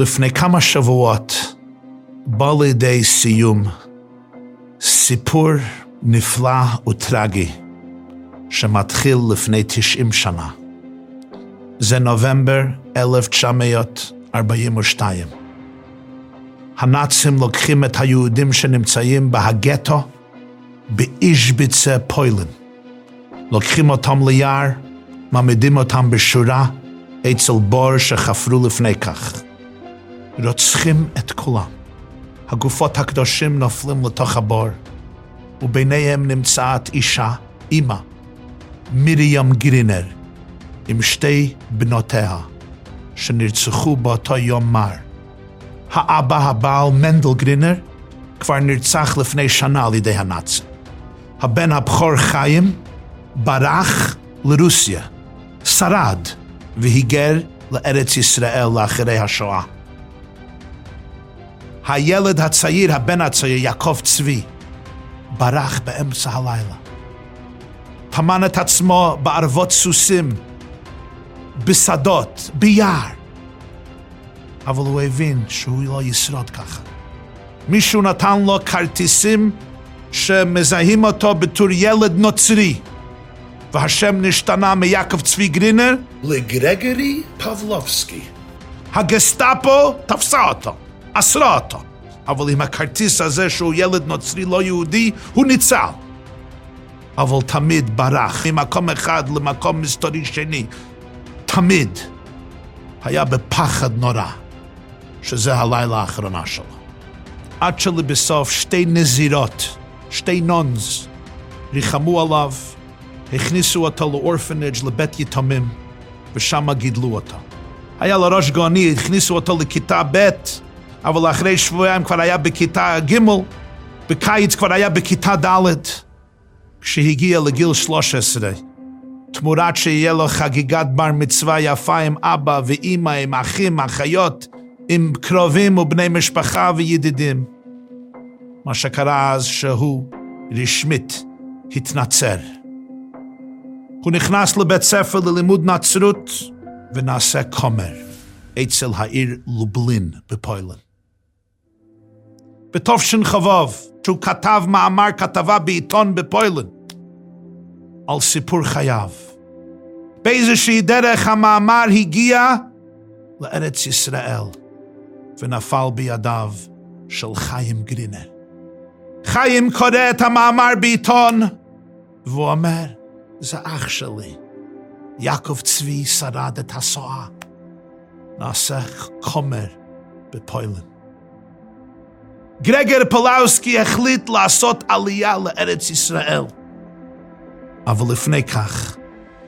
לפני כמה שבועות בא לידי סיום סיפור נפלא וטרגי שמתחיל לפני 90 שנה. זה נובמבר 1942. הנאצים לוקחים את היהודים שנמצאים בהגטו באישביצה פוילן. לוקחים אותם ליער, מעמידים אותם בשורה אצל בור שחפרו לפני כך. רוצחים את כולם. הגופות הקדושים נופלים לתוך הבור, וביניהם נמצאת אישה, אימא, מרים גרינר, עם שתי בנותיה, שנרצחו באותו יום מר. האבא הבעל מנדל גרינר כבר נרצח לפני שנה על ידי הנאצים. הבן הבכור חיים ברח לרוסיה, שרד והיגר לארץ ישראל לאחרי השואה. הילד הצעיר, הבן הצעיר, יעקב צבי, ברח באמצע הלילה. טמן את עצמו בערבות סוסים, בשדות, ביער. אבל הוא הבין שהוא לא ישרוד ככה. מישהו נתן לו כרטיסים שמזהים אותו בתור ילד נוצרי, והשם נשתנה מיעקב צבי גרינר לגרגרי פבלובסקי. הגסטאפו תפסה אותו, אסרה אותו, אבל עם הכרטיס הזה שהוא ילד נוצרי לא יהודי, הוא ניצל. אבל תמיד ברח ממקום אחד למקום מסתורי שני. תמיד היה בפחד נורא, שזה הלילה האחרונה שלו. עד שלבסוף שתי נזירות, שתי נונס, ריחמו עליו, הכניסו אותו לאורפנג' לבית יתומים, ושם גידלו אותו. היה לו ראש גאוני, הכניסו אותו לכיתה ב', אבל אחרי שבועיים כבר היה בכיתה ג', בקיץ כבר היה בכיתה ד'. כשהגיע לגיל 13, תמורת שיהיה לו חגיגת בר מצווה יפה עם אבא ואימא, עם אחים, אחיות, עם קרובים ובני משפחה וידידים. מה שקרה אז שהוא רשמית התנצר. הוא נכנס לבית ספר ללימוד נצרות ונעשה כומר אצל העיר לובלין בפוילן. בתופשן חבוב, שהוא כתב מאמר כתבה בעיתון בפוילן על סיפור חייו. באיזושהי דרך המאמר הגיע לארץ ישראל ונפל בידיו של חיים גרינר. חיים קורא את המאמר בעיתון והוא אומר, זה אח שלי. יעקב צבי שרד את השואה. נעשה כומר בפוילן. גרגר פולאוסקי החליט לעשות עלייה לארץ ישראל. אבל לפני כך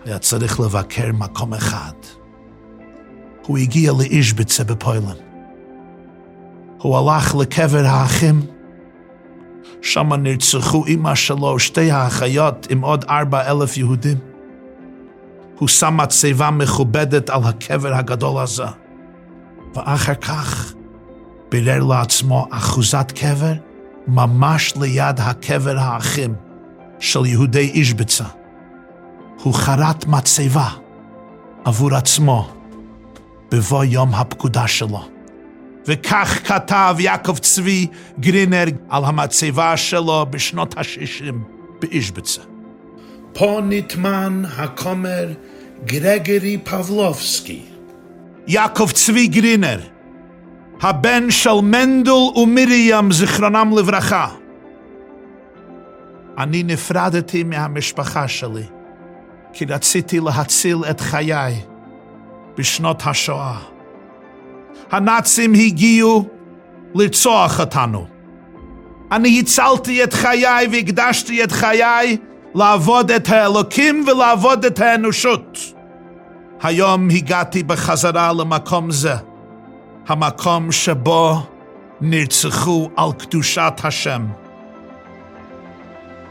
היה צריך לבקר מקום אחד. הוא הגיע לאישביצה בפוילן. הוא הלך לקבר האחים. שם נרצחו אמא שלו, שתי האחיות עם עוד ארבע אלף יהודים. הוא שם מצבה מכובדת על הקבר הגדול הזה. ואחר כך בירר לעצמו אחוזת קבר ממש ליד הקבר האחים של יהודי אישביצה. הוא חרט מצבה עבור עצמו בבוא יום הפקודה שלו. וכך כתב יעקב צבי גרינר על המצבה שלו בשנות ה-60 באישביצה. פה נטמן הכומר גרגרי פבלובסקי. יעקב צבי גרינר, הבן של מנדל ומרים, זיכרונם לברכה. אני נפרדתי מהמשפחה שלי, כי רציתי להציל את חיי בשנות השואה. הנאצים הגיעו לרצוח אותנו. אני הצלתי את חיי והקדשתי את חיי לעבוד את האלוקים ולעבוד את האנושות. היום הגעתי בחזרה למקום זה, המקום שבו נרצחו על קדושת השם.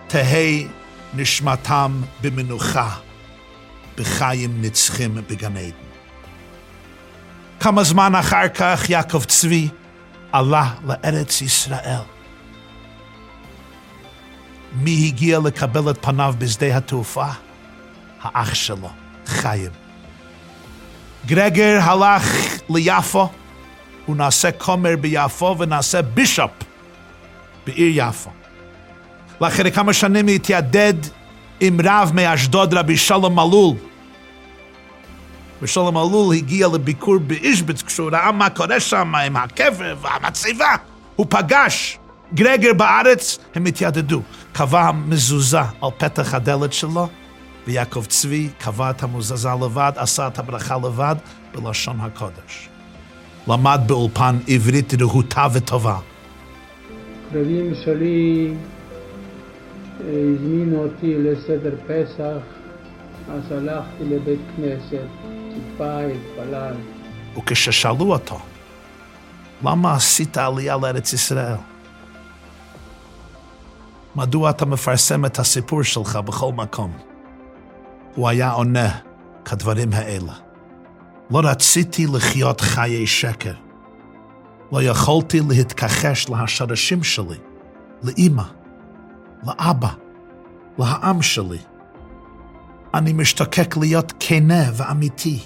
תהא נשמתם במנוחה, בחיים נצחים בגן עדן. כמה זמן אחר כך יעקב צבי עלה לארץ ישראל. מי הגיע לקבל את פניו בשדה התעופה? האח שלו, חיים. גרגר הלך ליפו ונעשה כומר ביפו ונעשה בישופ בעיר יפו. לאחרי כמה שנים התיידד עם רב מאשדוד, רבי שלום מלול. ושלום מלול הגיע לביקור באישביץ כשהוא ראה מה קורה שם עם הקבר והמצבה. הוא פגש גרגר בארץ, הם התיידדו. קבע מזוזה על פתח הדלת שלו, ויעקב צבי קבע את המזוזה לבד, עשה את הברכה לבד, בלשון הקודש. למד באולפן עברית רהוטה וטובה. קרובים שלי הזמינו אותי לסדר פסח, אז הלכתי לבית כנסת, טיפה התפלל. וכששאלו אותו, למה עשית עלייה לארץ ישראל? מדוע אתה מפרסם את הסיפור שלך בכל מקום? הוא היה עונה כדברים האלה. לא רציתי לחיות חיי שקר. לא יכולתי להתכחש להשרשים שלי, לאימא, לאבא, לעם שלי. אני משתוקק להיות כנה ואמיתי.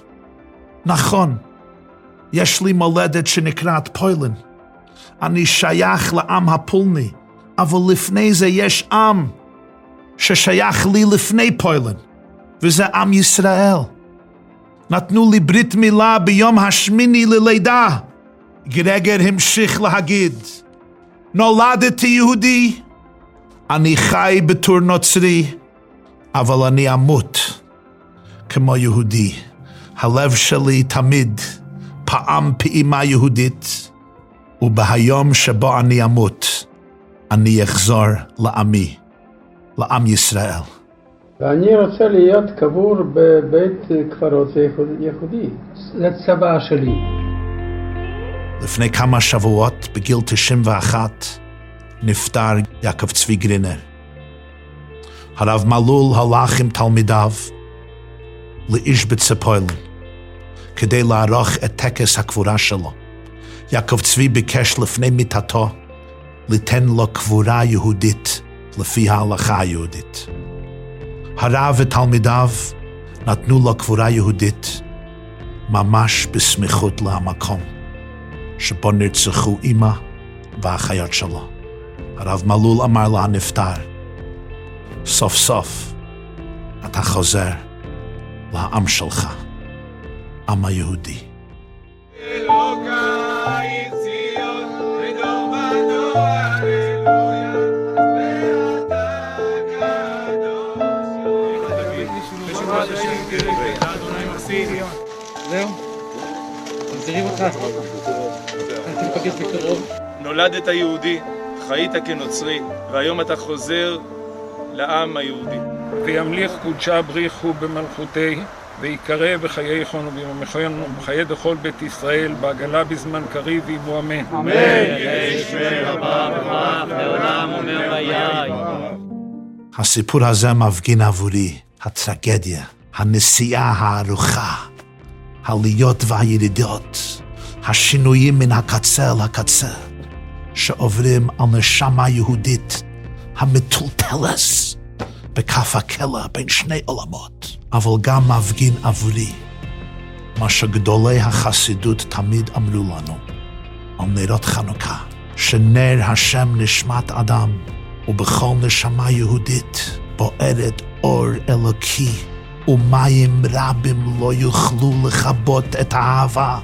נכון, יש לי מולדת שנקראת פוילן. אני שייך לעם הפולני, אבל לפני זה יש עם ששייך לי לפני פוילן, וזה עם ישראל. נתנו לי ברית מילה ביום השמיני ללידה. גרגר המשיך להגיד, נולדתי יהודי, אני חי בתור נוצרי, אבל אני אמות כמו יהודי. הלב שלי תמיד פעם פעימה יהודית, ובהיום שבו אני אמות, אני אחזור לעמי, לעם ישראל. ואני רוצה להיות קבור בבית קברות יהודי. זה צבא שלי. לפני כמה שבועות, בגיל 91, נפטר יעקב צבי גרינר. הרב מלול הלך עם תלמידיו לאיש בצפוילן כדי לערוך את טקס הקבורה שלו. יעקב צבי ביקש לפני מיתתו ליתן לו קבורה יהודית לפי ההלכה היהודית. הרב ותלמידיו נתנו לו קבורה יהודית ממש בסמיכות למקום שבו נרצחו אמא והאחיות שלו. הרב מלול אמר לנפטר, סוף סוף אתה חוזר לעם שלך, עם היהודי. זהו? מחזירים אותך? תיפגש בקרוב. נולדת יהודי, חיית כנוצרי, והיום אתה חוזר לעם היהודי. וימליך קודשה בריחו במלכותי, ויקרא בחיי חון ובחיי דכל בית ישראל, בעגלה בזמן קריב וימו אמן. אמן. שמי רבה וכך לעולם אומר ויי. הסיפור הזה מפגין עבורי הטרגדיה, הנסיעה הארוכה, העליות והירידות, השינויים מן הקצה אל הקצה, שעוברים על נשמה יהודית המטולטלת בכף הקלע בין שני עולמות, אבל גם מפגין עבורי מה שגדולי החסידות תמיד אמרו לנו על נרות חנוכה, שנר השם נשמת אדם, ובכל נשמה יהודית בוערת אור אלוקי, ומים רבים לא יוכלו לכבות את האהבה,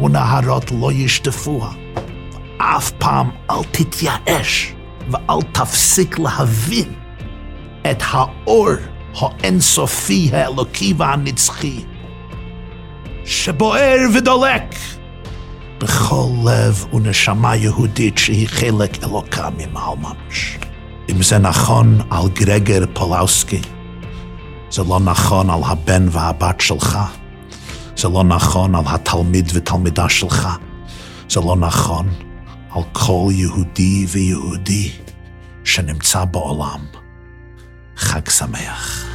ונהרות לא ישטפוה. אף פעם אל תתייאש, ואל תפסיק להבין את האור האינסופי, האלוקי והנצחי, שבוער ודולק בכל לב ונשמה יהודית שהיא חלק אלוקה ממעל ממש. אם זה נכון על גרגר פולאוסקי, זה לא נכון על הבן והבת שלך, זה לא נכון על התלמיד ותלמידה שלך, זה לא נכון על כל יהודי ויהודי שנמצא בעולם. חג שמח.